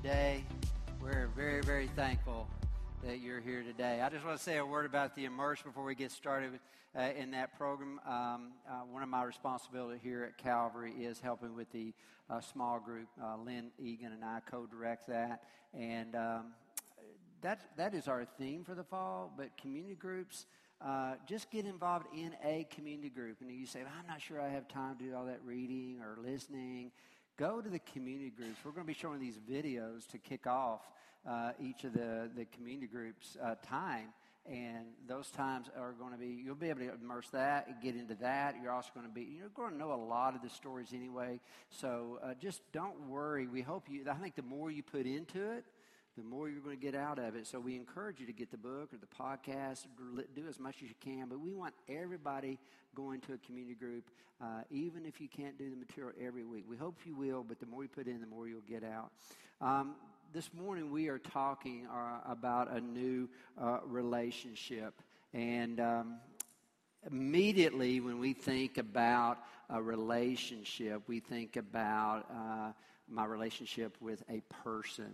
today. We're very, very thankful that you're here today. I just want to say a word about the immerse before we get started uh, in that program. Um, uh, one of my responsibilities here at Calvary is helping with the uh, small group. Uh, Lynn Egan and I co-direct that, and um, that that is our theme for the fall. But community groups. Uh, just get involved in a community group. And you say, I'm not sure I have time to do all that reading or listening go to the community groups. We're going to be showing these videos to kick off uh, each of the, the community groups' uh, time. And those times are going to be, you'll be able to immerse that and get into that. You're also going to be, you're going to know a lot of the stories anyway. So uh, just don't worry. We hope you, I think the more you put into it, the more you're going to get out of it. So we encourage you to get the book or the podcast, do as much as you can. But we want everybody going to a community group, uh, even if you can't do the material every week. We hope you will, but the more you put in, the more you'll get out. Um, this morning we are talking uh, about a new uh, relationship. And um, immediately when we think about a relationship, we think about uh, my relationship with a person.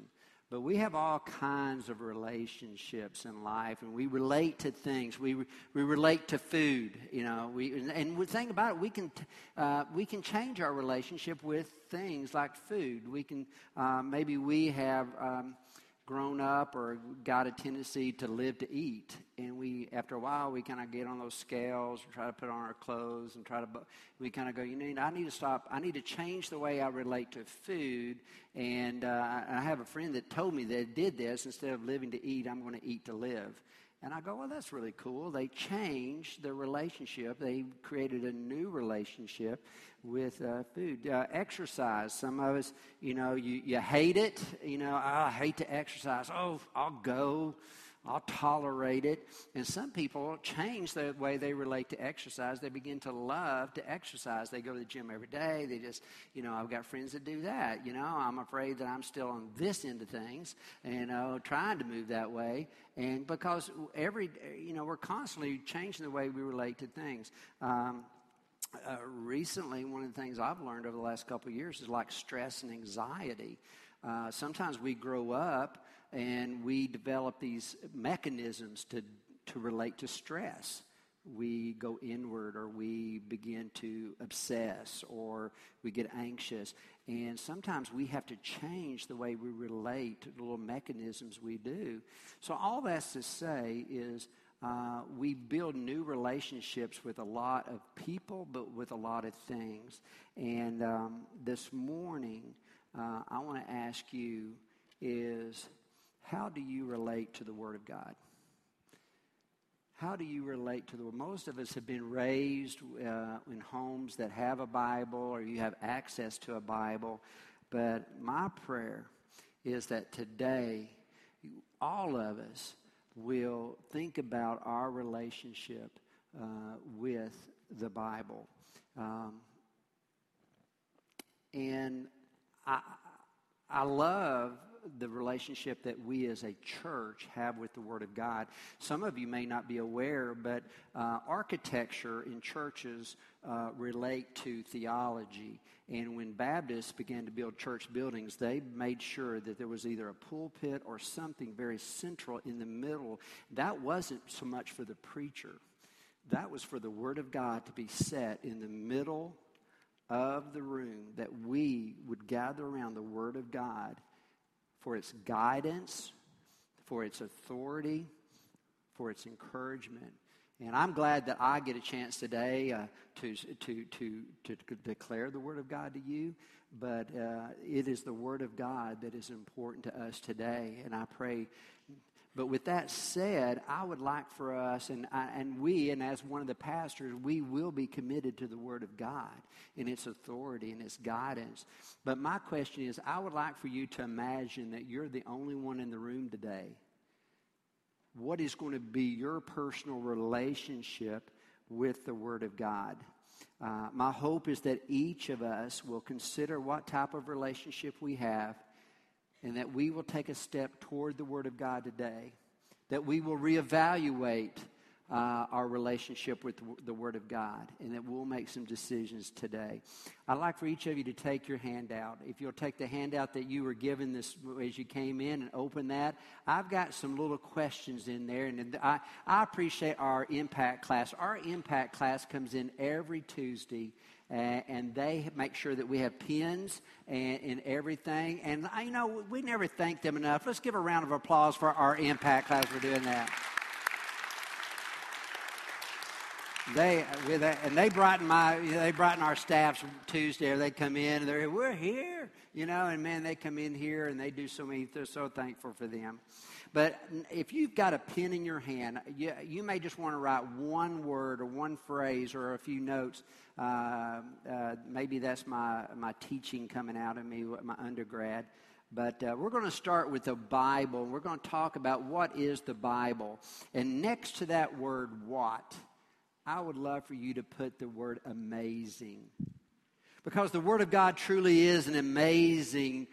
But we have all kinds of relationships in life, and we relate to things. We, we relate to food, you know. We, and, and the thing about it, we can, uh, we can change our relationship with things like food. We can, uh, maybe we have um, grown up or got a tendency to live to eat. And we, after a while, we kind of get on those scales, and try to put on our clothes, and try to, we kind of go, you know, I need to stop. I need to change the way I relate to food. And uh, I have a friend that told me that did this. Instead of living to eat, I'm going to eat to live. And I go, well, that's really cool. They changed the relationship. They created a new relationship with uh, food. Uh, exercise. Some of us, you know, you, you hate it. You know, oh, I hate to exercise. Oh, I'll go. I'll tolerate it. And some people change the way they relate to exercise. They begin to love to exercise. They go to the gym every day. They just, you know, I've got friends that do that. You know, I'm afraid that I'm still on this end of things and you know, trying to move that way. And because every, you know, we're constantly changing the way we relate to things. Um, uh, recently, one of the things I've learned over the last couple of years is like stress and anxiety. Uh, sometimes we grow up and we develop these mechanisms to, to relate to stress. We go inward, or we begin to obsess, or we get anxious. And sometimes we have to change the way we relate to the little mechanisms we do. So, all that's to say is uh, we build new relationships with a lot of people, but with a lot of things. And um, this morning, uh, I want to ask you is how do you relate to the Word of God? How do you relate to the Word? Most of us have been raised uh, in homes that have a Bible or you have access to a Bible. But my prayer is that today, all of us will think about our relationship uh, with the Bible. Um, and I, I love the relationship that we as a church have with the Word of God. Some of you may not be aware, but uh, architecture in churches uh, relate to theology. And when Baptists began to build church buildings, they made sure that there was either a pulpit or something very central in the middle. That wasn't so much for the preacher, that was for the Word of God to be set in the middle of the room, that we would gather around the Word of God for its guidance, for its authority, for its encouragement. And I'm glad that I get a chance today uh, to, to, to, to, declare the Word of God to you. But uh, it is the Word of God that is important to us today. And I pray. But with that said, I would like for us, and, I, and we, and as one of the pastors, we will be committed to the Word of God and its authority and its guidance. But my question is I would like for you to imagine that you're the only one in the room today what is going to be your personal relationship with the Word of God. Uh, my hope is that each of us will consider what type of relationship we have and that we will take a step toward the Word of God today, that we will reevaluate uh, our relationship with the Word of God and that we'll make some decisions today. I'd like for each of you to take your handout. If you'll take the handout that you were given this as you came in and open that, I've got some little questions in there. And I, I appreciate our impact class. Our impact class comes in every Tuesday. Uh, and they make sure that we have pens and, and everything. And I, you know, we never thank them enough. Let's give a round of applause for our impact class for doing that. They and they brought my they brought in our staffs Tuesday. They come in and they're we're here, you know, and man, they come in here and they do so many. They're so thankful for them. But if you've got a pen in your hand, you, you may just want to write one word or one phrase or a few notes. Uh, uh, maybe that's my my teaching coming out of me, my undergrad. But uh, we're going to start with the Bible. We're going to talk about what is the Bible. And next to that word, what? I would love for you to put the word amazing. Because the Word of God truly is an amazing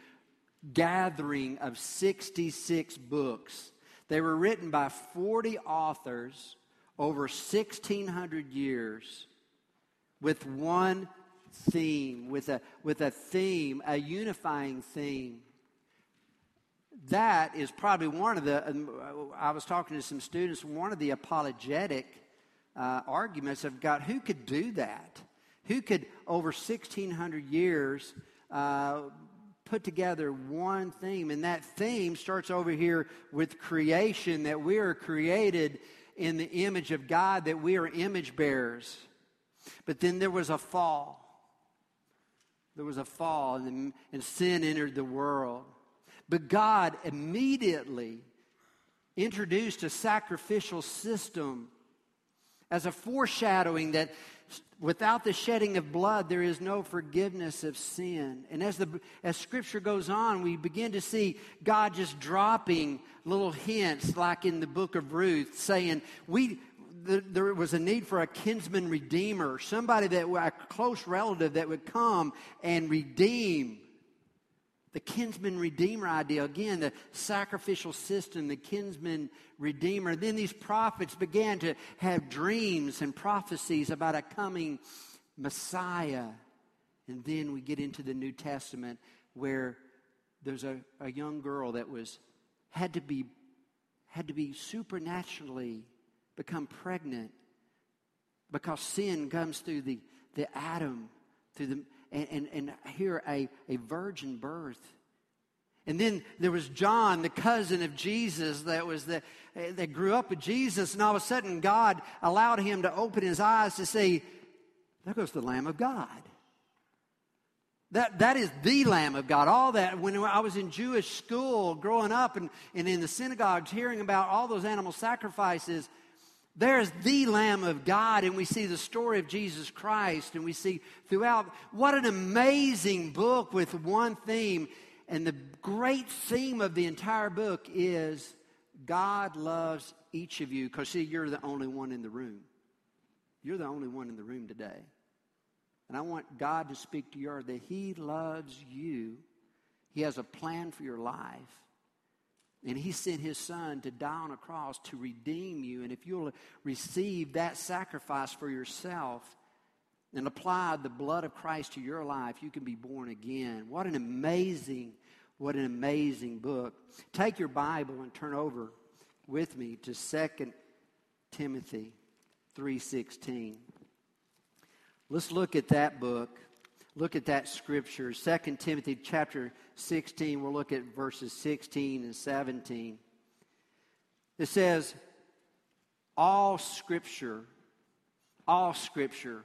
gathering of 66 books. They were written by 40 authors over 1,600 years with one theme, with a, with a theme, a unifying theme. That is probably one of the, um, I was talking to some students, one of the apologetic uh, arguments have got who could do that? Who could, over 1,600 years, uh, put together one theme? And that theme starts over here with creation, that we are created in the image of God, that we are image bearers. But then there was a fall. There was a fall, and, and sin entered the world. But God immediately introduced a sacrificial system as a foreshadowing that without the shedding of blood there is no forgiveness of sin. And as the as scripture goes on we begin to see god just dropping little hints like in the book of ruth saying we there was a need for a kinsman redeemer somebody that a close relative that would come and redeem the kinsman redeemer idea. Again the sacrificial system the kinsman redeemer. Then these prophets began to have dreams and prophecies about a coming messiah. And then we get into the new testament where there's a, a young girl that was had to be had to be supernaturally become pregnant because sin comes through the, the Adam, through the and, and, and hear a, a virgin birth. And then there was John, the cousin of Jesus, that was the, that grew up with Jesus, and all of a sudden God allowed him to open his eyes to see, there goes the Lamb of God. That, that is the Lamb of God. All that, when I was in Jewish school growing up and, and in the synagogues hearing about all those animal sacrifices, there's the Lamb of God, and we see the story of Jesus Christ, and we see throughout what an amazing book with one theme. And the great theme of the entire book is God loves each of you, because see, you're the only one in the room. You're the only one in the room today. And I want God to speak to your heart that He loves you. He has a plan for your life. And he sent his son to die on a cross to redeem you. And if you'll receive that sacrifice for yourself and apply the blood of Christ to your life, you can be born again. What an amazing, what an amazing book. Take your Bible and turn over with me to 2 Timothy 3:16. Let's look at that book. Look at that scripture. 2 Timothy chapter 16, we'll look at verses 16 and 17. It says, All scripture, all scripture,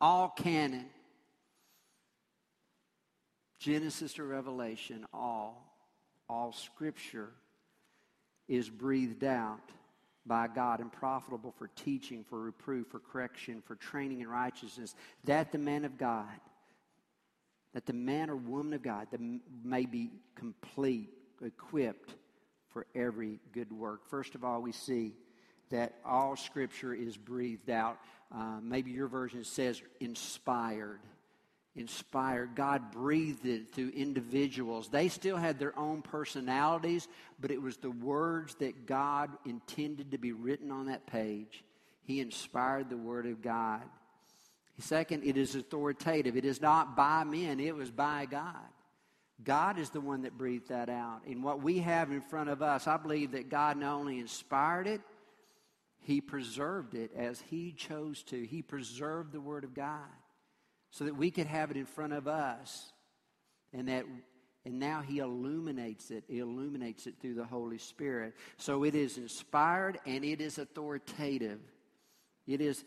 all canon, Genesis to Revelation, all, all scripture is breathed out by God and profitable for teaching, for reproof, for correction, for training in righteousness, that the man of God that the man or woman of God may be complete, equipped for every good work. First of all, we see that all Scripture is breathed out. Uh, maybe your version says inspired. inspired. God breathed it through individuals. They still had their own personalities, but it was the words that God intended to be written on that page. He inspired the Word of God. Second, it is authoritative. It is not by men, it was by God. God is the one that breathed that out. And what we have in front of us, I believe that God not only inspired it, He preserved it as He chose to. He preserved the Word of God so that we could have it in front of us. And that and now he illuminates it. He illuminates it through the Holy Spirit. So it is inspired and it is authoritative. It is,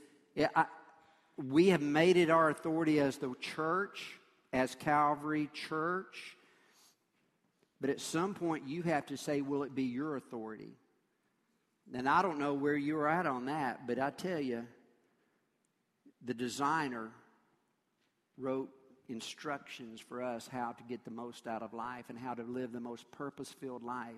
we have made it our authority as the church, as Calvary Church. But at some point, you have to say, will it be your authority? And I don't know where you're at on that, but I tell you, the designer wrote instructions for us how to get the most out of life and how to live the most purpose filled life.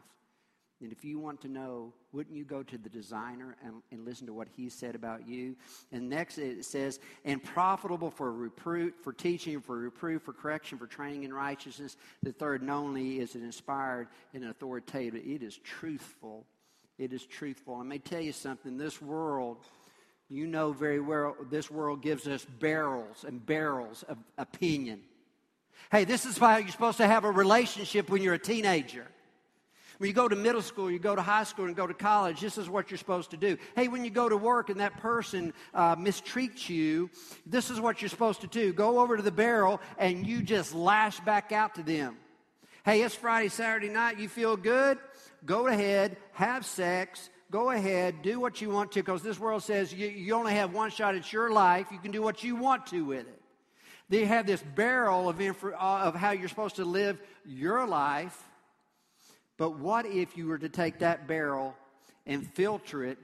And if you want to know, wouldn't you go to the designer and, and, listen to what he said about you? And next it says, and profitable for reproof, for teaching, for reproof, for correction, for training in righteousness. The third, not only is it inspired and authoritative, it is truthful. It is truthful. I may tell you something. This world, you know very well, this world gives us barrels and barrels of opinion. Hey, this is how you're supposed to have a relationship when you're a teenager. When you go to middle school, you go to high school, and go to college, this is what you're supposed to do. Hey, when you go to work and that person uh, mistreats you, this is what you're supposed to do. Go over to the barrel and you just lash back out to them. Hey, it's Friday, Saturday night. You feel good? Go ahead, have sex, go ahead, do what you want to, because this world says you, you, only have one shot at your life. You can do what you want to with it. They have this barrel of, inf- uh, of how you're supposed to live your life, but what if you were to take that barrel and filter it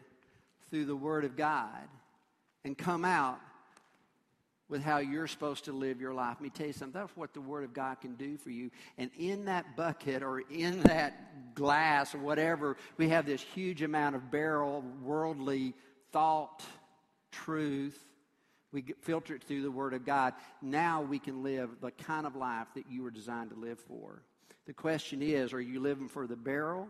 through the Word of God and come out with how you're supposed to live your life? Let me tell you something. That's what the Word of God can do for you. And in that bucket or in that glass or whatever, we have this huge amount of barrel, worldly thought, truth. We filter it through the Word of God. Now we can live the kind of life that you were designed to live for. The question is, are you living for the barrel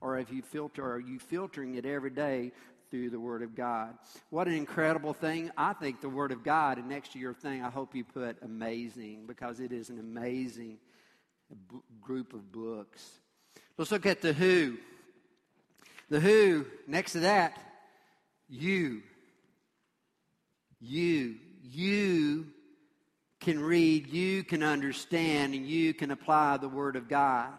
or have you filter, are you filtering it every day through the Word of God? What an incredible thing. I think the Word of God, and next to your thing, I hope you put amazing because it is an amazing b- group of books. Let's look at the who. The who, next to that, you. You. You can read, you can understand, and you can apply the Word of God.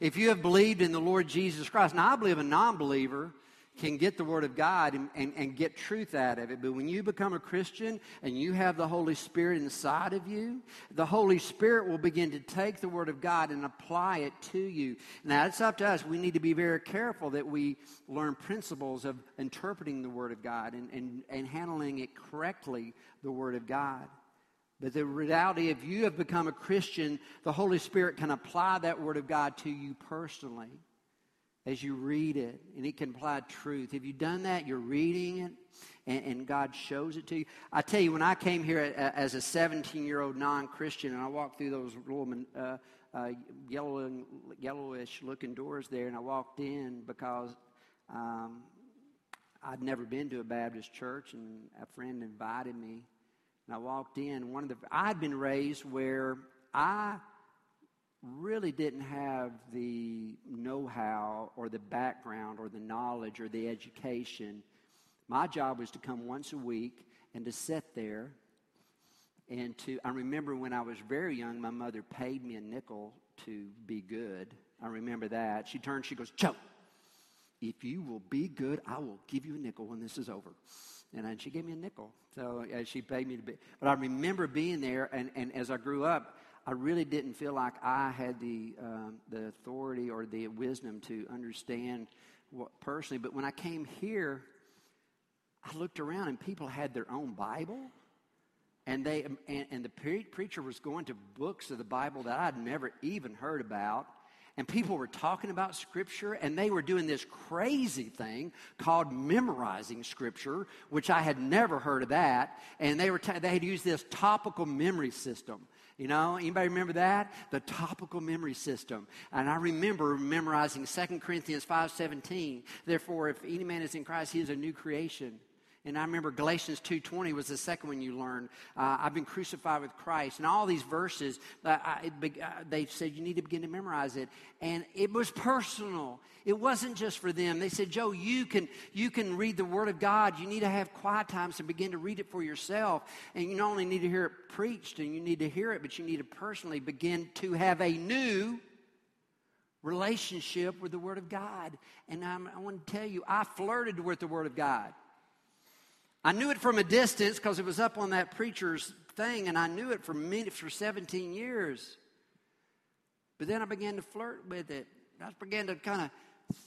If you have believed in the Lord Jesus Christ, now I believe a non believer can get the Word of God and, and, and, get truth out of it. But when you become a Christian and you have the Holy Spirit inside of you, the Holy Spirit will begin to take the Word of God and apply it to you. Now, it's up to us. We need to be very careful that we learn principles of interpreting the Word of God and, and, and handling it correctly, the Word of God. But the reality, if you have become a Christian, the Holy Spirit can apply that Word of God to you personally as you read it, and it can apply truth. Have you done that? You're reading it, and, and God shows it to you. I tell you, when I came here as a 17 year old non Christian, and I walked through those little uh, uh, yellow, yellowish looking doors there, and I walked in because um, I'd never been to a Baptist church, and a friend invited me. And I walked in. One of the I'd been raised where I really didn't have the know-how or the background or the knowledge or the education. My job was to come once a week and to sit there and to I remember when I was very young, my mother paid me a nickel to be good. I remember that. She turned, she goes, Joe, if you will be good, I will give you a nickel when this is over and, and she gave me a nickel. So uh, she paid me to be. But I remember being there, and, and as I grew up, I really didn't feel like I had the um, the authority or the wisdom to understand what personally. But when I came here, I looked around and people had their own Bible, and they and, and the pre- preacher was going to books of the Bible that I'd never even heard about and people were talking about Scripture, and they were doing this crazy thing called memorizing Scripture, which I had never heard of that. And they were t- they had used this topical memory system. You know, anybody remember that? The topical memory system. And I remember memorizing 2 Corinthians 5:17. Therefore, if any man is in Christ, he is a new creation. And I remember Galatians 2.20 was the second one you learned. Uh, I've been crucified with Christ. And all these verses, uh, I, uh, they said you need to begin to memorize it. And it was personal. It wasn't just for them. They said, Joe, you can, you can read the Word of God. You need to have quiet times and begin to read it for yourself. And you not only need to hear it preached and you need to hear it, but you need to personally begin to have a new relationship with the Word of God. And I'm, I want to tell you, I flirted with the Word of God. I knew it from a distance because it was up on that preacher's thing, and I knew it for minutes for 17 years. But then I began to flirt with it. I began to kind of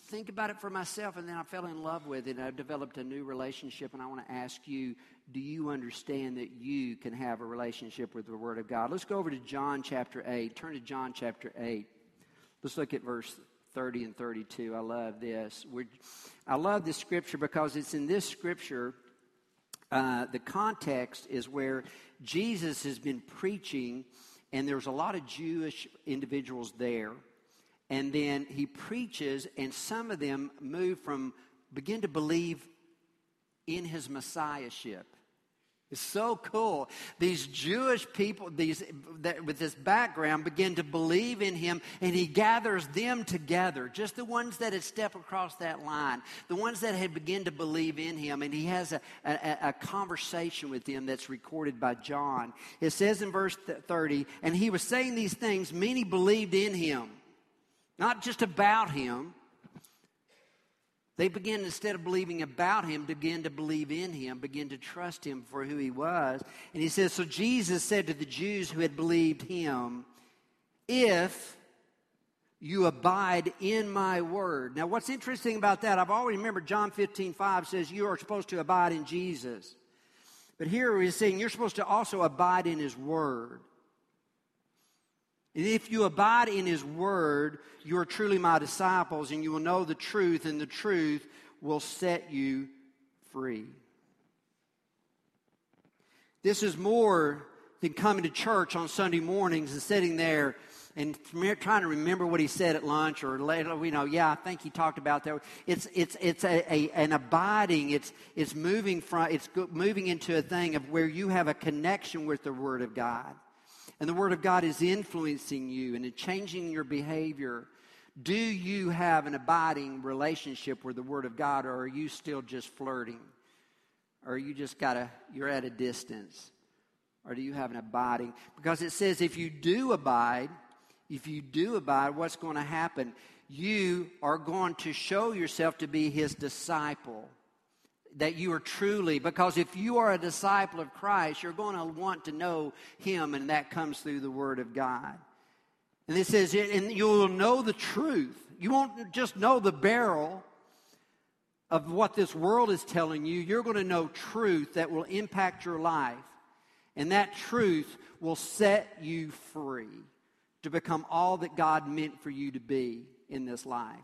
think about it for myself, and then I fell in love with it. And I developed a new relationship, and I want to ask you do you understand that you can have a relationship with the Word of God? Let's go over to John chapter 8. Turn to John chapter 8. Let's look at verse 30 and 32. I love this. We're, I love this scripture because it's in this scripture uh, the context is where Jesus has been preaching, and there's a lot of Jewish individuals there. And then he preaches, and some of them move from begin to believe in his messiahship. It's so cool. These Jewish people, these that, with this background, begin to believe in him, and he gathers them together. Just the ones that had stepped across that line, the ones that had begun to believe in him, and he has a, a, a conversation with them that's recorded by John. It says in verse thirty, and he was saying these things. Many believed in him, not just about him, they began, instead of believing about him, begin to believe in him, begin to trust him for who he was. And he says, So Jesus said to the Jews who had believed him, If you abide in my word. Now, what's interesting about that, I've always remembered John 15, 5 says you are supposed to abide in Jesus. But here he's saying you're supposed to also abide in his word. And if you abide in his word, you are truly my disciples, and you will know the truth, and the truth will set you free. This is more than coming to church on Sunday mornings and sitting there and trying to remember what he said at lunch or later, you know, yeah, I think he talked about that. It's, it's, it's a, a, an abiding, it's, it's moving from, it's moving into a thing of where you have a connection with the Word of God and the Word of God is influencing you and changing your behavior, do you have an abiding relationship with the Word of God, or are you still just flirting? Or you just got a, you're at a distance? Or do you have an abiding? Because it says if you do abide, if you do abide, what's going to happen? You are going to show yourself to be His disciple that you are truly, because if you are a disciple of Christ, you're going to want to know Him, and that comes through the Word of God. And it says, and you will know the truth. You won't just know the barrel of what this world is telling you. You're going to know truth that will impact your life. And that truth will set you free to become all that God meant for you to be in this life.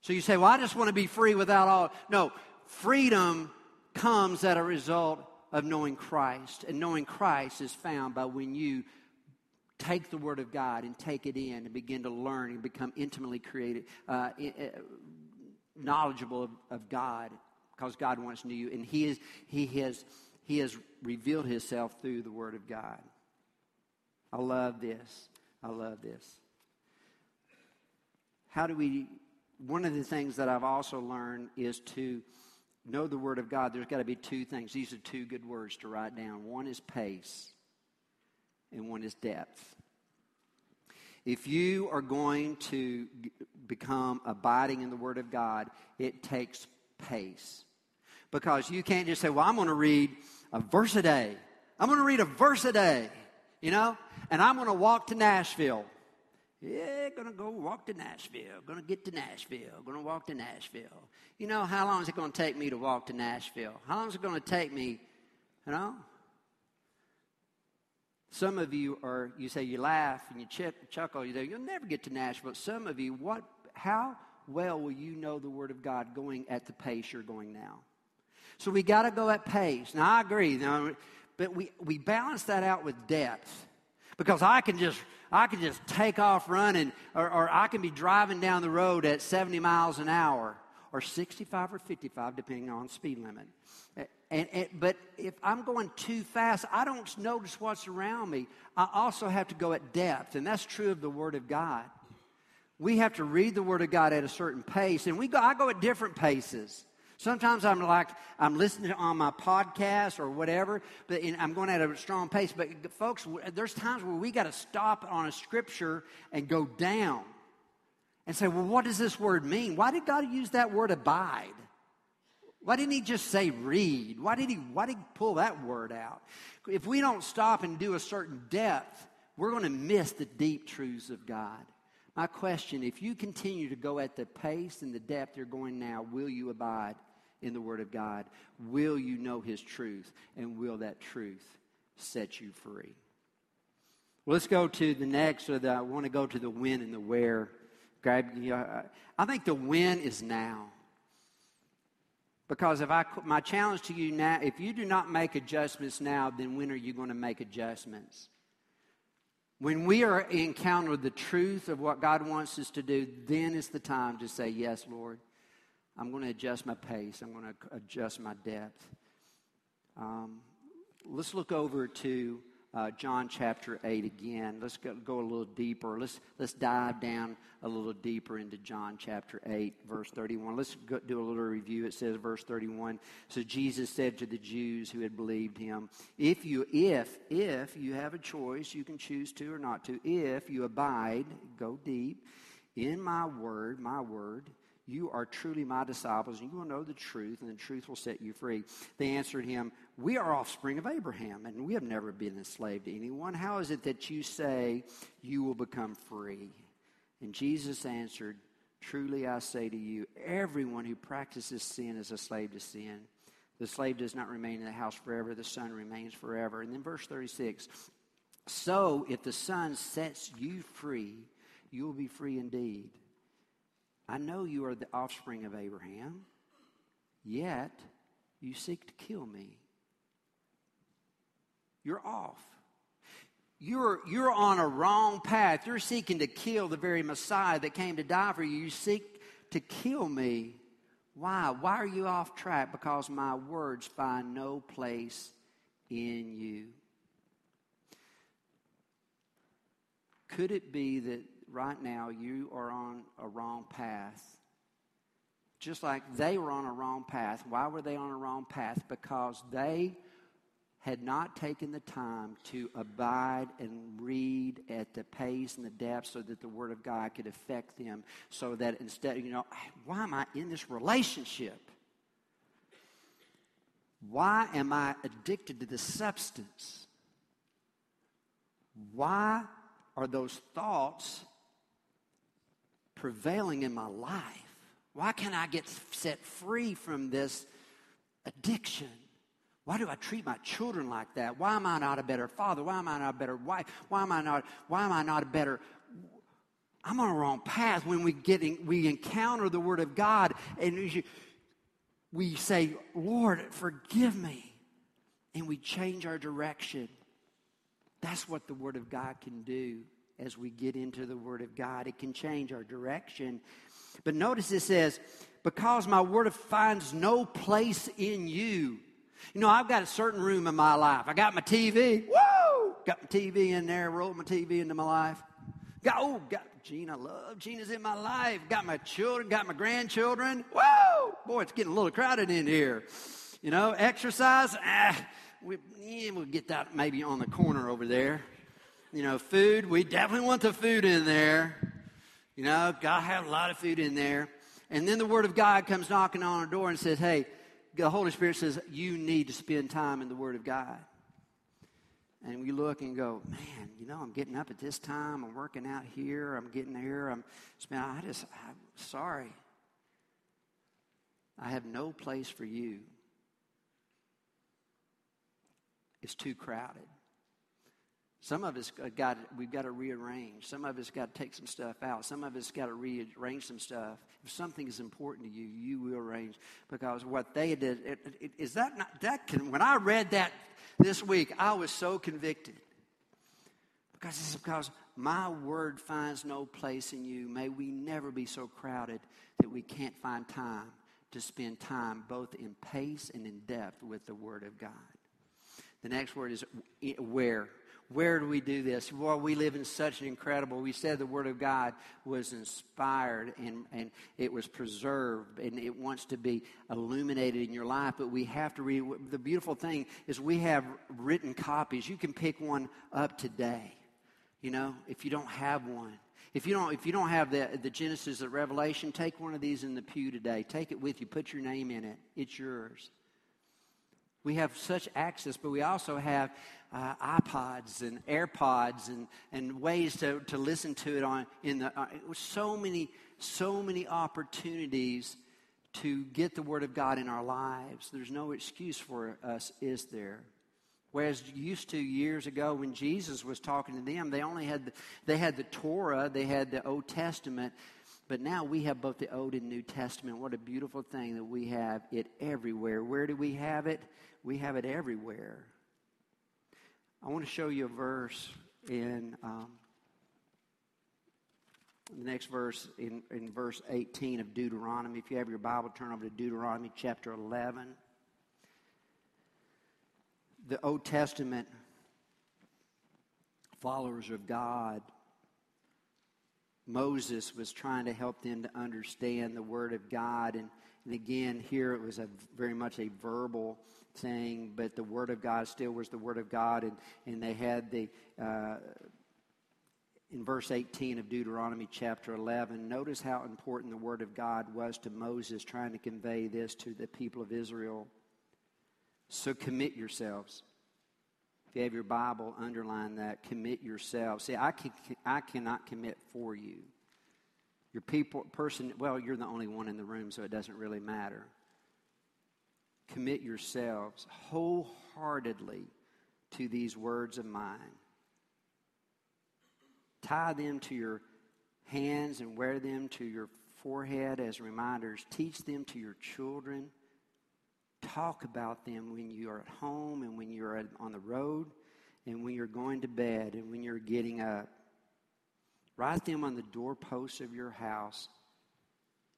So you say, Well, I just want to be free without all. No, freedom comes as a result of knowing Christ. And knowing Christ is found by when you take the Word of God and take it in and begin to learn and become intimately created, uh, knowledgeable of, of, God because God wants to know you. And he, is, he, has, he has revealed Himself through the Word of God. I love this. I love this. How do we, one of the things that I've also learned is to know the Word of God, there's got to be two things. These are two good words to write down. One is pace, and one is depth. If you are going to become abiding in the Word of God, it takes pace. Because you can't just say, Well, I'm going to read a verse a day. I'm going to read a verse a day, you know, and I'm going to walk to Nashville. Yeah, gonna go walk to Nashville. Gonna get to Nashville. Gonna walk to Nashville. You know, how long is it gonna take me to walk to Nashville? How long is it gonna take me? You know? Some of you are, you say you laugh and you ch- chuckle, you say, you'll never get to Nashville. But some of you, what, how well will you know the Word of God going at the pace you're going now? So we got to go at pace. Now, I agree, but we, we balance that out with depth. Because I can just I can just take off running, or, or I can be driving down the road at 70 miles an hour, or 65 or 55, depending on speed limit. And, and, but if I'm going too fast, I don't notice what's around me. I also have to go at depth, and that's true of the Word of God. We have to read the Word of God at a certain pace, and we go, I go at different paces. Sometimes I'm like, I'm listening on my podcast or whatever, but I'm going at a strong pace. But folks, there's times where we got to stop on a scripture and go down and say, well, what does this word mean? Why did God use that word abide? Why didn't he just say read? Why did he, why did he pull that word out? If we don't stop and do a certain depth, we're going to miss the deep truths of God. My question if you continue to go at the pace and the depth you're going now, will you abide in the Word of God? Will you know His truth? And will that truth set you free? Well, let's go to the next. Or the, I want to go to the when and the where. Grab, you know, I think the when is now. Because if I, my challenge to you now, if you do not make adjustments now, then when are you going to make adjustments? When we are encounter the truth of what God wants us to do, then is the time to say, Yes, Lord. I'm going to adjust my pace. I'm going to adjust my depth. Um, let's look over to uh, John chapter 8 again. Let's go, go, a little deeper. Let's, let's dive down a little deeper into John chapter 8, verse 31. Let's go, do a little review. It says, verse 31. So Jesus said to the Jews who had believed him, If you, if, if you have a choice, you can choose to or not to. If you abide, go deep in my word, my word, you are truly my disciples, and you will know the truth, and the truth will set you free. They answered him, We are offspring of Abraham, and we have never been enslaved to anyone. How is it that you say you will become free? And Jesus answered, Truly I say to you, everyone who practices sin is a slave to sin. The slave does not remain in the house forever, the son remains forever. And then verse 36 So if the son sets you free, you will be free indeed. I know you are the offspring of Abraham, yet you seek to kill me. You're off. You're, you're on a wrong path. You're seeking to kill the very Messiah that came to die for you. You seek to kill me. Why? Why are you off track? Because my words find no place in you. Could it be that right now you are on a wrong path. Just like they were on a wrong path. Why were they on a wrong path? Because they had not taken the time to abide and read at the pace and the depth so that the Word of God could affect them. So that instead, you know, why am I in this relationship? Why am I addicted to this substance? Why are those thoughts prevailing in my life? Why can't I get set free from this addiction? Why do I treat my children like that? Why am I not a better father? Why am I not a better wife? Why am I not, why am I not a better I'm on a wrong path when we get in, we encounter the Word of God and we say, Lord, forgive me. And we change our direction. That's what the Word of God can do as we get into the Word of God. It can change our direction. But notice it says, because my Word finds no place in you. You know, I've got a certain room in my life. I got my TV. Woo! Got my TV in there, rolled my TV into my life. Got, oh, got Gina, love Gina's in my life. Got my children, got my grandchildren. Whoa! Boy, it's getting a little crowded in here. You know, exercise, ah, we, yeah, we'll get that maybe on the corner over there. You know, food, we definitely want the food in there. You know, God had a lot of food in there. And then the Word of God comes knocking on our door and says, hey, the Holy Spirit says, you need to spend time in the Word of God. And we look and go, man, you know, I'm getting up at this time. I'm working out here. I'm getting here. I'm, man, I just, I'm sorry. I have no place for you. It's too crowded. Some of us got we've got to rearrange. Some of us got to take some stuff out. Some of us got to rearrange some stuff. If something is important to you, you will arrange because what they did it, it, is that not that can when I read that this week, I was so convicted Because it's because my word finds no place in you. May we never be so crowded that we can't find time to spend time both in pace and in depth with the word of God. The next word is where. Where do we do this? Well, we live in such an incredible, we said the Word of God was inspired and, and it was preserved and it wants to be illuminated in your life, but we have to read. The beautiful thing is we have written copies. You can pick one up today, you know, if you don't have one. If you don't, if you don't have the, the Genesis, the Revelation, take one of these in the pew today. Take it with you. Put your name in it. It's yours. We have such access, but we also have uh, iPods and AirPods and, and ways to, to listen to it on in the uh, so many so many opportunities to get the Word of God in our lives. There's no excuse for us, is there? Whereas used to years ago when Jesus was talking to them, they only had the, they had the Torah, they had the Old Testament, but now we have both the Old and New Testament. What a beautiful thing that we have it everywhere. Where do we have it? We have it everywhere. I want to show you a verse in um, the next verse, in, in verse 18 of Deuteronomy. If you have your Bible, turn over to Deuteronomy chapter 11. The Old Testament followers of God Moses was trying to help them to understand the Word of God. And, and again, here it was a very much a verbal thing, but the Word of God still was the Word of God. And, and they had the, uh, in verse 18 of Deuteronomy chapter 11, notice how important the Word of God was to Moses trying to convey this to the people of Israel. So commit yourselves. If you have your Bible, underline that. Commit yourselves. See, I, can, I cannot commit for you. Your people, person, well, you're the only one in the room, so it doesn't really matter commit yourselves wholeheartedly to these words of mine. Tie them to your hands and wear them to your forehead as reminders. Teach them to your children. Talk about them when you are at home and when you're on the road and when you're going to bed and when you're getting up. Write them on the doorposts of your house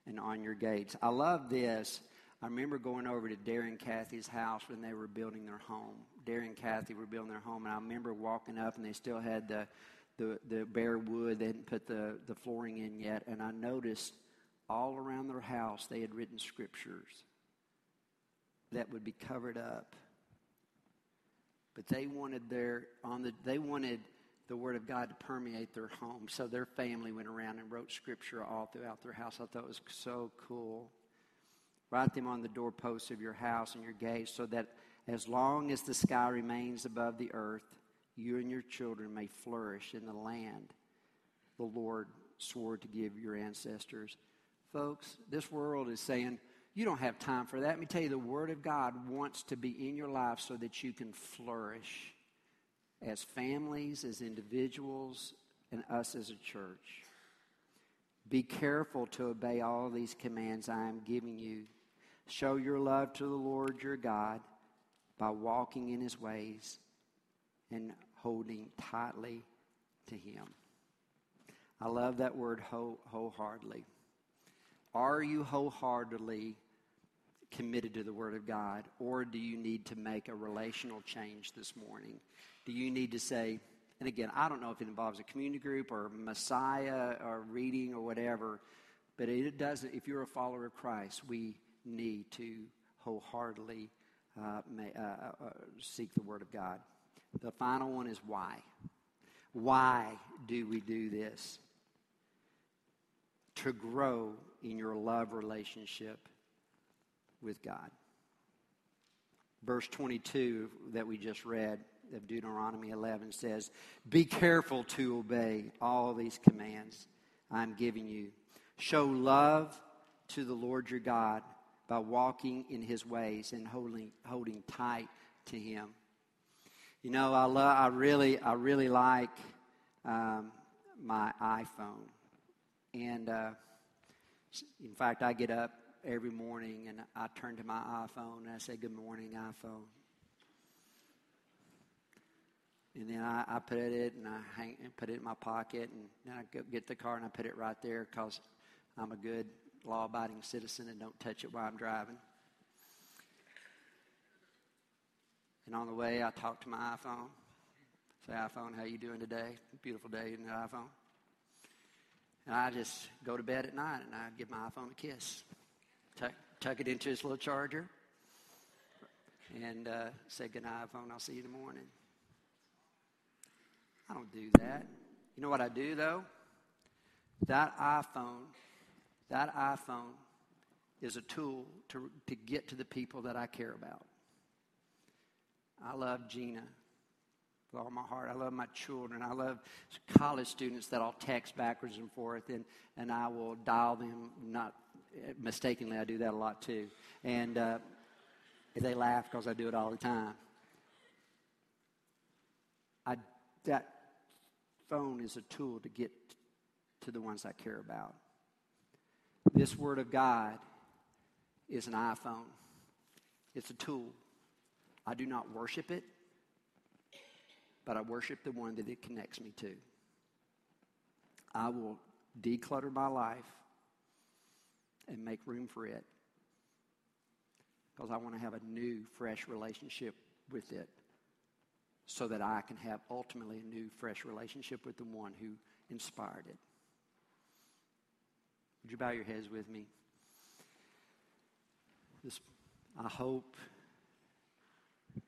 and on your gates. I love this I remember going over to Darren and Kathy's house when they were building their home. Darren and Kathy were building their home, and I remember walking up, and they still had the the, the bare wood. They hadn't put the, the flooring in yet, and I noticed all around their house they had written scriptures that would be covered up. But they wanted their on the they wanted the word of God to permeate their home. So their family went around and wrote scripture all throughout their house. I thought it was so cool. Write them on the doorposts of your house and your gates, so that as long as the sky remains above the earth, you and your children may flourish in the land the Lord swore to give your ancestors. Folks, this world is saying, you don't have time for that. Let me tell you, the Word of God wants to be in your life so that you can flourish as families, as individuals, and us as a church. Be careful to obey all these commands I am giving you Show your love to the Lord your God by walking in his ways and holding tightly to him. I love that word wholeheartedly. Are you wholeheartedly committed to the Word of God, or do you need to make a relational change this morning? Do you need to say, and again, I don't know if it involves a community group or Messiah or reading or whatever, but it doesn't. If you're a follower of Christ, we need to wholeheartedly uh, may, uh, uh, uh, seek the Word of God. The final one is why. Why do we do this? To grow in your love relationship with God. Verse 22 that we just read of Deuteronomy 11 says, Be careful to obey all these commands I'm giving you. Show love to the Lord your God by walking in his ways and holding, holding tight to him. You know, I, love, I, really, I really like um, my iPhone. And uh, in fact, I get up every morning and I turn to my iPhone and I say, Good morning, iPhone. And then I, I put it and I hang, put it in my pocket, and then I go get the car and I put it right there because I'm a good law-abiding citizen and don't touch it while I'm driving. And on the way, I talk to my iPhone. Say, iPhone, how you doing today? Beautiful day in the iPhone. And I just go to bed at night and I give my iPhone a kiss. Tuck, tuck it into its little charger and uh, say, good night, iPhone. I'll see you in the morning. I don't do that. You know what I do, though? That iPhone, that iPhone is a tool to, to get to the people that I care about. I love Gina with all my heart. I love my children. I love college students that I'll text backwards and forth, and, and I will dial them. Not mistakenly, I do that a lot too. And uh, they laugh because I do it all the time. I, that phone is a tool to get to the ones I care about. This Word of God is an iPhone, it's a tool. I do not worship it but I worship the one that it connects me to. I will declutter my life and make room for it because I want to have a new, fresh relationship with it so that I can have ultimately a new, fresh relationship with the one who inspired it. Would you bow your heads with me? This, I hope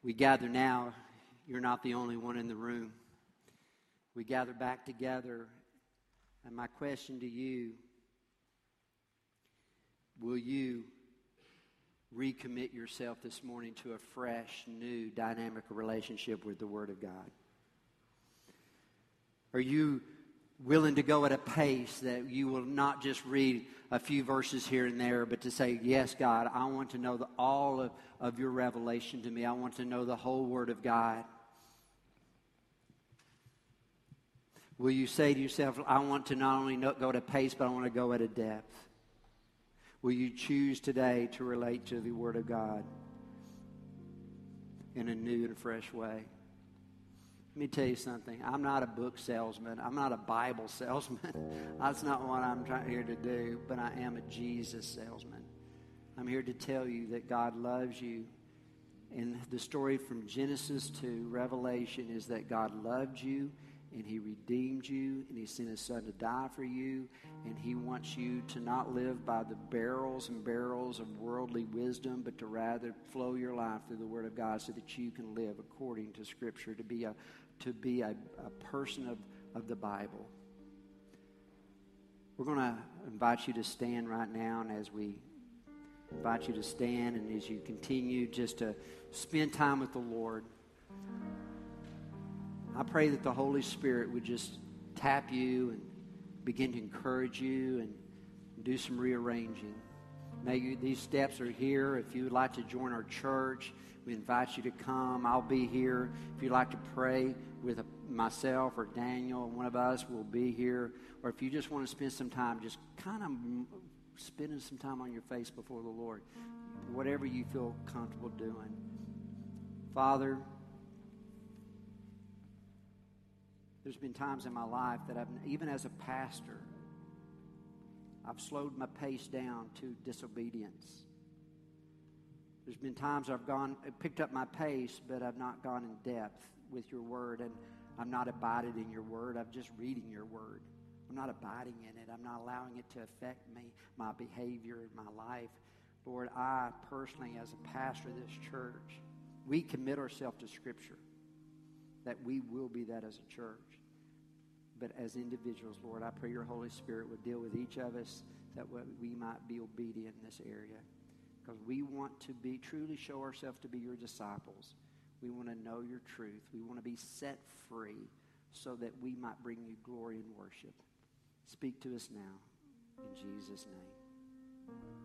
we gather now you're not the only one in the room. We gather back together, and my question to you will you recommit yourself this morning to a fresh, new, dynamic relationship with the Word of God? Are you willing to go at a pace that you will not just read a few verses here and there, but to say, Yes, God, I want to know the, all of, of your revelation to me. I want to know the whole Word of God. Will you say to yourself, I want to not only go at a pace, but I want to go at a depth? Will you choose today to relate to the Word of God in a new and fresh way? Let me tell you something. I'm not a book salesman. I'm not a Bible salesman. That's not what I'm trying here to do, but I am a Jesus salesman. I'm here to tell you that God loves you. And the story from Genesis to Revelation is that God loved you and he redeemed you and he sent his son to die for you and he wants you to not live by the barrels and barrels of worldly wisdom but to rather flow your life through the word of god so that you can live according to scripture to be a to be a, a person of, of the bible we're going to invite you to stand right now and as we invite you to stand and as you continue just to spend time with the lord I pray that the Holy Spirit would just tap you and begin to encourage you and do some rearranging. May you, these steps are here. If you would like to join our church, we invite you to come. I'll be here. If you'd like to pray with myself or Daniel, one of us will be here. Or if you just want to spend some time, just kind of spending some time on your face before the Lord, whatever you feel comfortable doing. Father, There's been times in my life that I've, even as a pastor, I've slowed my pace down to disobedience. There's been times I've gone, picked up my pace, but I've not gone in depth with your word, and I'm not abiding in your word. I'm just reading your word. I'm not abiding in it. I'm not allowing it to affect me, my behavior, my life. Lord, I personally, as a pastor of this church, we commit ourselves to Scripture that we will be that as a church. But as individuals, Lord, I pray your Holy Spirit would deal with each of us that we might be obedient in this area. Because we want to be truly show ourselves to be your disciples. We want to know your truth. We want to be set free so that we might bring you glory and worship. Speak to us now. In Jesus' name.